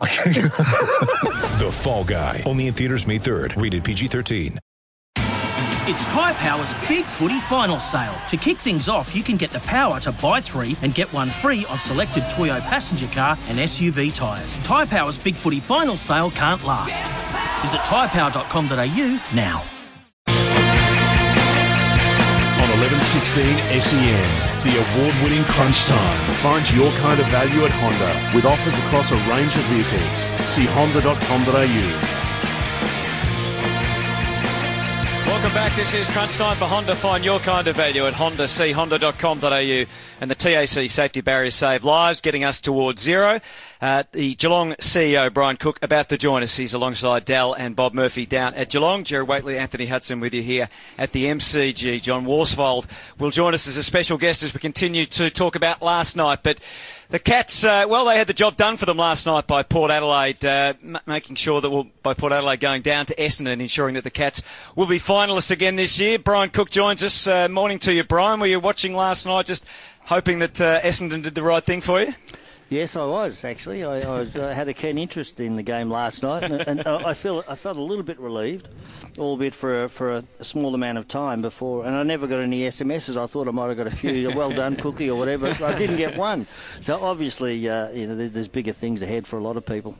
The Fall Guy. Only in theaters May 3rd. Rated PG-13. It's Tyre Power's Big Footy Final Sale. To kick things off, you can get the power to buy three and get one free on selected Toyo passenger car and SUV tyres. Tyre Power's Big Footy Final Sale can't last. Visit tyrepower.com.au now. On 1116 SEN. The award-winning Crunch Time. Find your kind of value at Honda with offers across a range of vehicles. See honda.com.au. Welcome back. This is Crunch Time for Honda. Find your kind of value at Honda. See honda.com.au and the TAC Safety Barriers Save Lives, getting us towards zero. Uh, the Geelong CEO, Brian Cook, about to join us. He's alongside Dal and Bob Murphy down at Geelong. Jerry Whateley, Anthony Hudson with you here at the MCG. John Worsfold will join us as a special guest as we continue to talk about last night. But the Cats, uh, well, they had the job done for them last night by Port Adelaide, uh, m- making sure that we'll, by Port Adelaide going down to Essendon, ensuring that the Cats will be finalists again this year. Brian Cook joins us. Uh, morning to you, Brian. Were you watching last night, just hoping that uh, Essendon did the right thing for you? Yes, I was actually. I, I was uh, had a keen interest in the game last night, and, and I feel I felt a little bit relieved, albeit for a, for a, a small amount of time before. And I never got any SMSs. I thought I might have got a few. well done, Cookie, or whatever. I didn't get one. So obviously, uh, you know, there's bigger things ahead for a lot of people.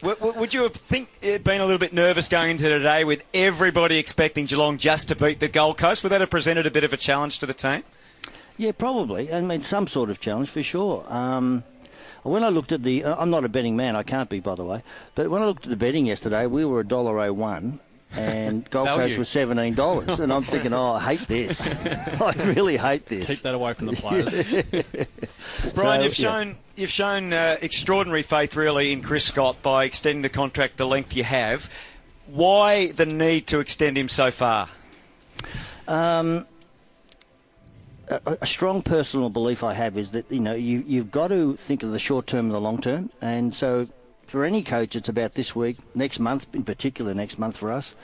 W- w- Would you have think uh, been a little bit nervous going into today with everybody expecting Geelong just to beat the Gold Coast? Would that have presented a bit of a challenge to the team? Yeah, probably. I mean, some sort of challenge for sure. Um, when I looked at the, uh, I'm not a betting man. I can't be, by the way. But when I looked at the betting yesterday, we were a dollar oh one, and Gold Value. Coast was seventeen dollars. and I'm thinking, oh, I hate this. I really hate this. Keep that away from the players. Brian, So, you've yeah. shown you've shown uh, extraordinary faith really in Chris Scott by extending the contract the length you have. Why the need to extend him so far? Um, a, a strong personal belief I have is that you know you you've got to think of the short term and the long term, and so for any coach, it's about this week, next month, in particular, next month for us,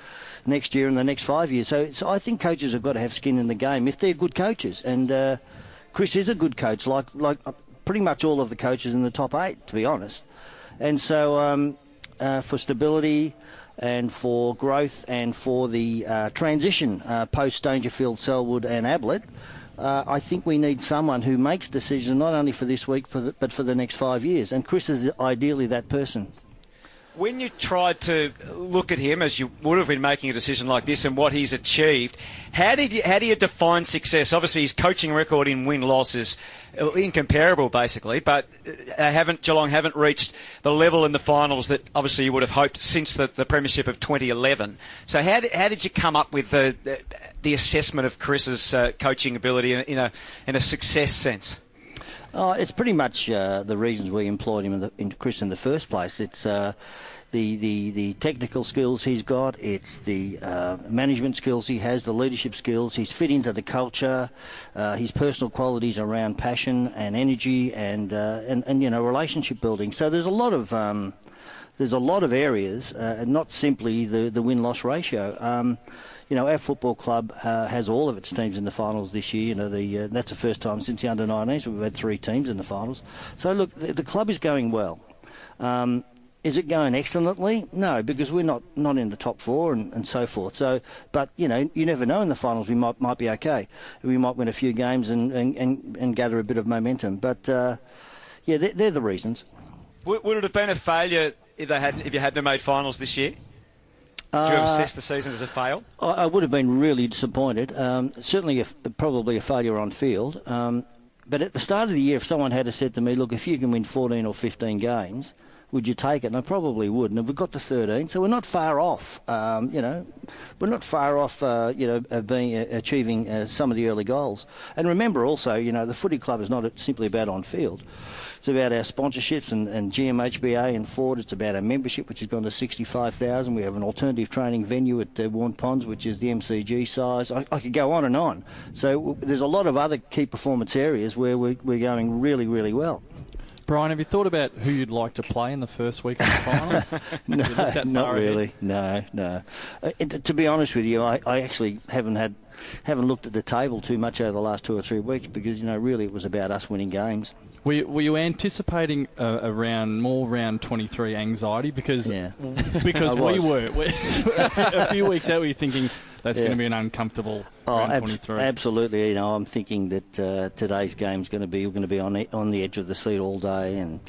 next year, and the next five years. So, so I think coaches have got to have skin in the game if they're good coaches, and uh, Chris is a good coach, like like uh, pretty much all of the coaches in the top eight, to be honest. And so um, uh, for stability and for growth and for the uh, transition uh, post Dangerfield, Selwood, and Ablett. Uh, I think we need someone who makes decisions not only for this week, for the, but for the next five years. And Chris is ideally that person. When you tried to look at him, as you would have been making a decision like this, and what he's achieved, how did you, how do you define success? Obviously, his coaching record in win loss is uh, incomparable, basically. But uh, they haven't Geelong haven't reached the level in the finals that obviously you would have hoped since the, the premiership of 2011. So how did, how did you come up with the the, the assessment of Chris's uh, coaching ability in, in a in a success sense? Oh, it's pretty much uh, the reasons we employed him in, the, in Chris in the first place. It's uh, the, the, the technical skills he's got, it's the uh, management skills he has, the leadership skills. He's fit into the culture, uh, his personal qualities around passion and energy and, uh, and, and you know relationship building. So there's a lot of um, there's a lot of areas, and not simply the, the win loss ratio. Um, you know, our football club uh, has all of its teams in the finals this year. You know, the uh, that's the first time since the under 19s we've had three teams in the finals. So look, the, the club is going well. Um, is it going excellently? No, because we're not, not in the top four and, and so forth. So, but you know, you never know in the finals. We might might be okay. We might win a few games and and, and, and gather a bit of momentum. But uh, yeah, they're, they're the reasons. Would, it have been a failure if they hadn't if you hadn't made finals this year? Would you Uh, have assessed the season as a fail? I, I would have been really disappointed. Um, certainly, a, probably a failure on field. Um, but at the start of the year, if someone had said to me, "Look, if you can win 14 or 15 games, would you take it? And I probably would. And we've got to 13, so we're not far off. Um, you know, we're not far off. Uh, you know, being uh, achieving uh, some of the early goals. And remember also, you know, the footy club is not simply about on field. It's about our sponsorships and, and GMHBA and Ford. It's about our membership, which has gone to 65,000. We have an alternative training venue at uh, Waurn Ponds, which is the MCG size. I, I could go on and on. So w- there's a lot of other key performance areas where we're, we're going really, really well. Brian, have you thought about who you'd like to play in the first week of the finals? no, Have you looked that not ahead? really. No, no. Uh, it- to be honest with you, I, I actually haven't had haven't looked at the table too much over the last two or three weeks because you know really it was about us winning games. Were you, were you anticipating a, a round more round 23 anxiety because Yeah. because we were we, a, few, a few weeks out we were thinking that's Yeah. going to be an uncomfortable Oh, round abs- 23. absolutely. You know, I'm thinking that uh, today's game's going to be going to be on the, on the edge of the seat all day, and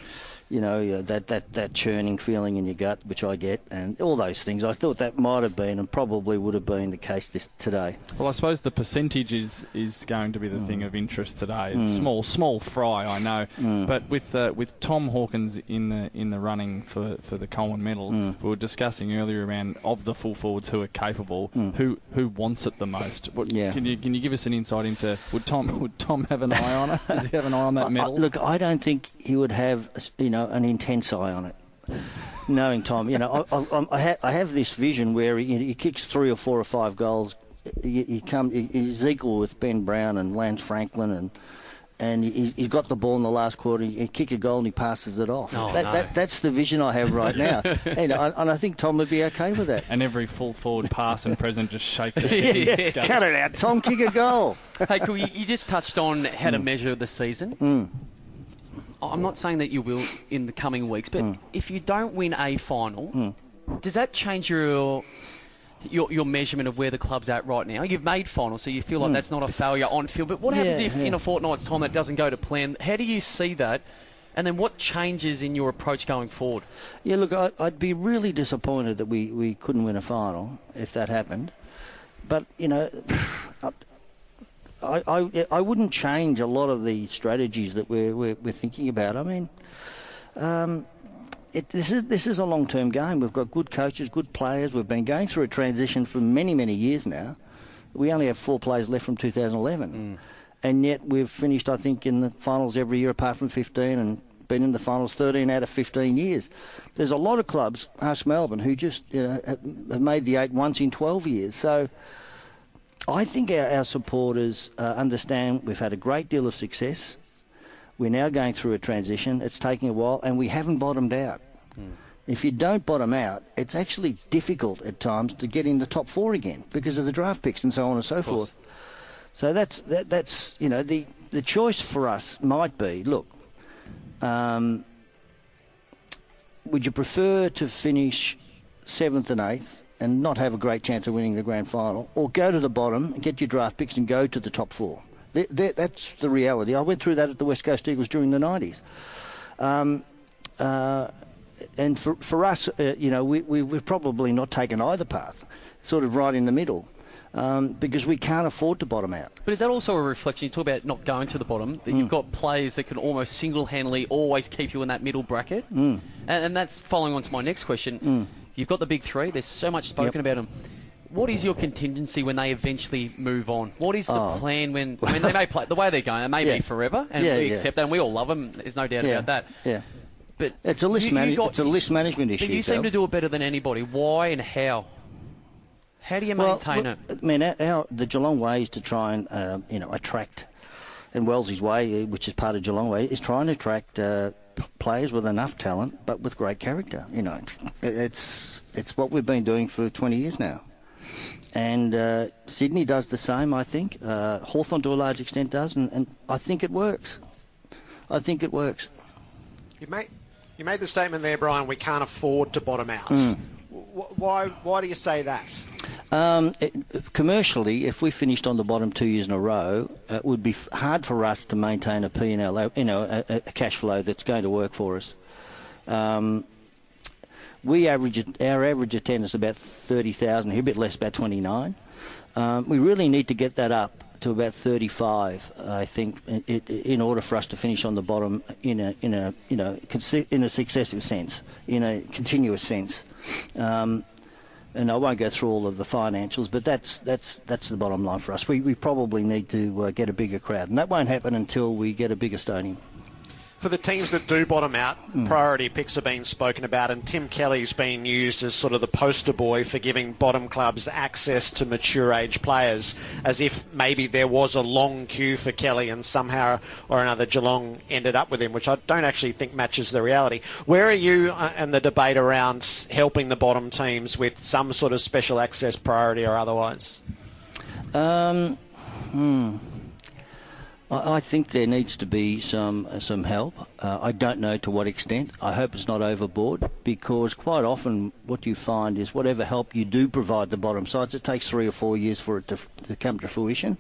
you know yeah, that that that churning feeling in your gut, which I get, and all those things. I thought that might have been and probably would have been the case this today. Well, I suppose the percentage is, is going to be the Mm. thing of interest today. It's small, small fry, I know, Mm. but with uh, with Tom Hawkins in the in the running for, for the Coleman Medal, Mm. we were discussing earlier around of the full forwards who are capable, who who wants it the most. What, Mm. Yeah. Can you can you give us an insight into would Tom would Tom have an eye on it? Does he have an eye on I- that I- medal? look, I don't think he would have, you know, an intense eye on it. Knowing Tom, you know, I, I, I, ha- I have this vision where he, he kicks three or four or five goals. He, he come, he, he's equal with Ben Brown and Lance Franklin, and and he, he's got the ball in the last quarter. He, he kick a goal and he passes it off. Oh, that, no. that, that's the vision I have right now, and, I, and I think Tom would be okay with that. and every full forward pass and present just shake the head and disgust. Cut it out, Tom. Kick a goal. hey, cool. You, you just touched on how Hmm. to measure the season. Mm. I'm not saying that you will in the coming weeks, but Hmm. if you don't win a final, does that change your your, your measurement of where the club's at right now? You've made finals, so you feel like that's not a failure on field. But what happens. Yeah, if yeah. in a fortnight's time that doesn't go to plan? How do you see that? And then what changes in your approach going forward? Yeah, look, I, I'd be really disappointed that we, we couldn't win a final if that happened. But, you know, I, I, I wouldn't change a lot of the strategies that we're, we're, we're thinking about. I mean, um, it, this is this is a long-term game. We've got good coaches, good players. We've been going through a transition for many, many years now. We only have four players left from 2011, and yet we've finished, I think, in the finals every year apart from 15, and been in the finals 13 out of 15 years. There's a lot of clubs, ask Melbourne, who just you know, have have made the eight once in 12 years. So. I think our, our supporters uh, understand we've had a great deal of success. We're now going through a transition. It's taking a while, and we haven't bottomed out. If you don't bottom out, it's actually difficult at times to get in the top four again because of the draft picks and so on and so forth. So that's that, that's you know the the choice for us might be look. Um, would you prefer to finish seventh and eighth and not have a great chance of winning the grand final, or go to the bottom and get your draft picks and go to the top four? Th- th- that's the reality. I went through that at the West Coast Eagles during the 90s. Um, uh, and for, for us, uh, you know, we, we, we've probably not taken either path, sort of right in the middle, um, because we can't afford to bottom out. But is that also a reflection? You talk about not going to the bottom. That Mm. you've got players that can almost single-handedly always keep you in that middle bracket. Mm. And, and that's following on to my next question. You've got the big three. There's so much spoken about them. What is your contingency when they eventually move on? What is the Oh. plan when I mean they may play the way they're going? It may Yeah. be forever, and Yeah, we yeah. accept that, and we all love them. There's no doubt about that. Yeah. But It's a list, you- you got- it's a list management issue. But you seem to do it better than anybody. Why and how? How do you Well, maintain look, it? I mean, our, our, the Geelong way is to try and uh, you know attract, and Wellsy's way, uh, which is part of Geelong way, is trying to attract uh, players with enough talent but with great character. You know, it's it's what we've been doing for 20 years now. And uh, Sydney does the same, I think. Uh, Hawthorn to a large extent does, and, and I think it works. I think it works. You made you made the statement there, Brian. We can't afford to bottom out. Mm. Wh- Why why do you say that? Um, it, commercially, if we finished on the bottom two years in a row, it would be hard for us to maintain a P&L, uh, you know, a, a cash flow that's going to work for us. Um, We average our average attendance about 30,000 here, a bit less, about 29. Um, we really need to get that up to about 35, I think, in, in order for us to finish on the bottom in a in a you know in a successive sense, in a continuous sense. Um, and I won't go through all of the financials, but that's that's that's the bottom line for us. We we probably need to uh, get a bigger crowd, and that won't happen until we get a bigger stadium for the teams that do bottom out, mm. priority picks are being spoken about, and Tim Kelly's been used as sort of the poster boy for giving bottom clubs access to mature age players, as if maybe there was a long queue for Kelly and somehow or another Geelong ended up with him, which I don't actually think matches the reality. Where are you in uh, the debate around helping the bottom teams with some sort of special access priority or otherwise? Um, hmm. I think there needs to be some uh, some help. Uh, I don't know to what extent. I hope it's not overboard because quite often what you find is whatever help you do provide the bottom sides, it takes three or four years for it to, to come to fruition.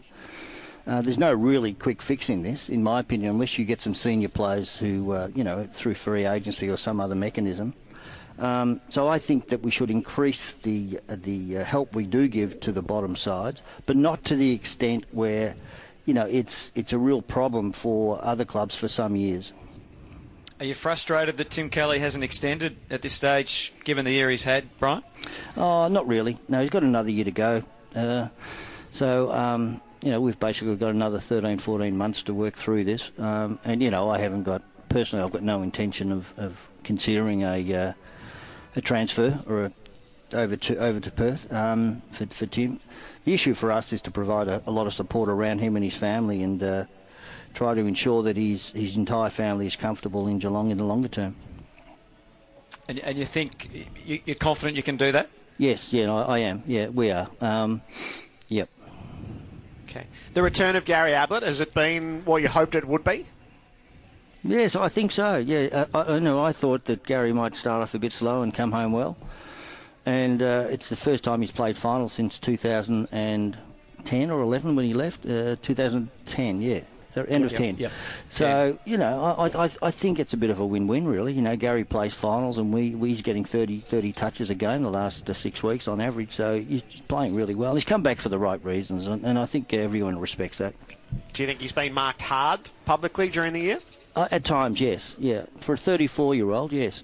Uh, there's no really quick fix in this, in my opinion, unless you get some senior players who, uh, you know, through free agency or some other mechanism. Um, so I think that we should increase the uh, the uh, help we do give to the bottom sides, but not to the extent where you know, it's it's a real problem for other clubs for some years. Are you frustrated that Tim Kelly hasn't extended at this stage, given the year he's had, Brian? Oh, not really. No, he's got another year to go. Uh, so, um, you know, we've basically got another 13, 14 months to work through this. Um, and, you know, I haven't got, personally, I've got no intention of, of considering a, uh, a transfer or a, over to over to Perth um, for, for Tim the issue for us is to provide a, a lot of support around him and his family and uh, try to ensure that his, his entire family is comfortable in Geelong in the longer term. And, and you think you, are confident you can do that? Yes, yeah, I, I am. Yeah, we are. Um, yep. Okay. The return of Gary Ablett has it been what you hoped it would be? Yes, I think so. Yeah, I, I know. I thought that Gary might start off a bit slow and come home well and uh, it's the first time he's played final since 2010 or 11 when he left. Uh, 2010, yeah. So end of yep, 10. Yep. So, you know, I, I, I think it's a bit of a win-win, really. You know, Gary plays finals and we, we's getting 30, 30 touches a game the last uh, six weeks on average. So he's playing really well. He's come back for the right reasons, and, and I think everyone respects that. Do you think he's been marked hard publicly during the year? Uh, at times, yes. Yeah. For a 34-year-old, yes.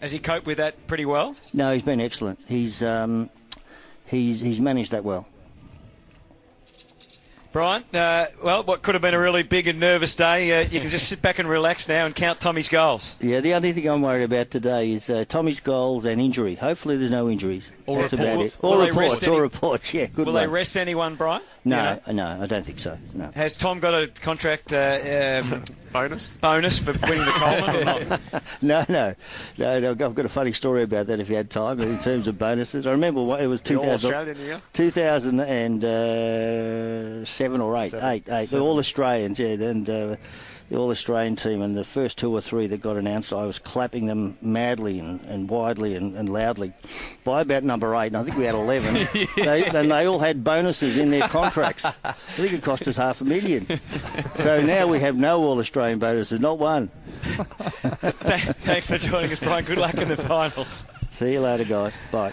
Has he coped with that pretty well? No, he's been excellent. He's um, he's he's managed that well. Brian, uh, well, what could have been a really big and nervous day, uh, you can just sit back and relax now and count Tommy's goals. Yeah, the only thing I'm worried about today is uh, Tommy's goals and injury. Hopefully, there's no injuries. All That's reports. about it. All reports. Any... All reports. Yeah, good. Will one. they rest anyone, Brian? No, you know? no, I don't think so. No. Has Tom got a contract uh, um, bonus bonus for winning the Coleman or not? no, no, no, no, I've got a funny story about that if you had time. In terms of bonuses, I remember it was 2000, 2007 uh, or eight, Seven. eight, eight. All Australians, yeah, and. Uh, the All Australian team, and the first two or three that got announced, I was clapping them madly and, and widely and, and loudly. By about number eight, and I think we had 11, they, and they all had bonuses in their contracts. I think it cost us half a million. So now we have no All Australian bonuses, not one. Thanks for joining us, Brian. Good luck in the finals. See you later, guys. Bye.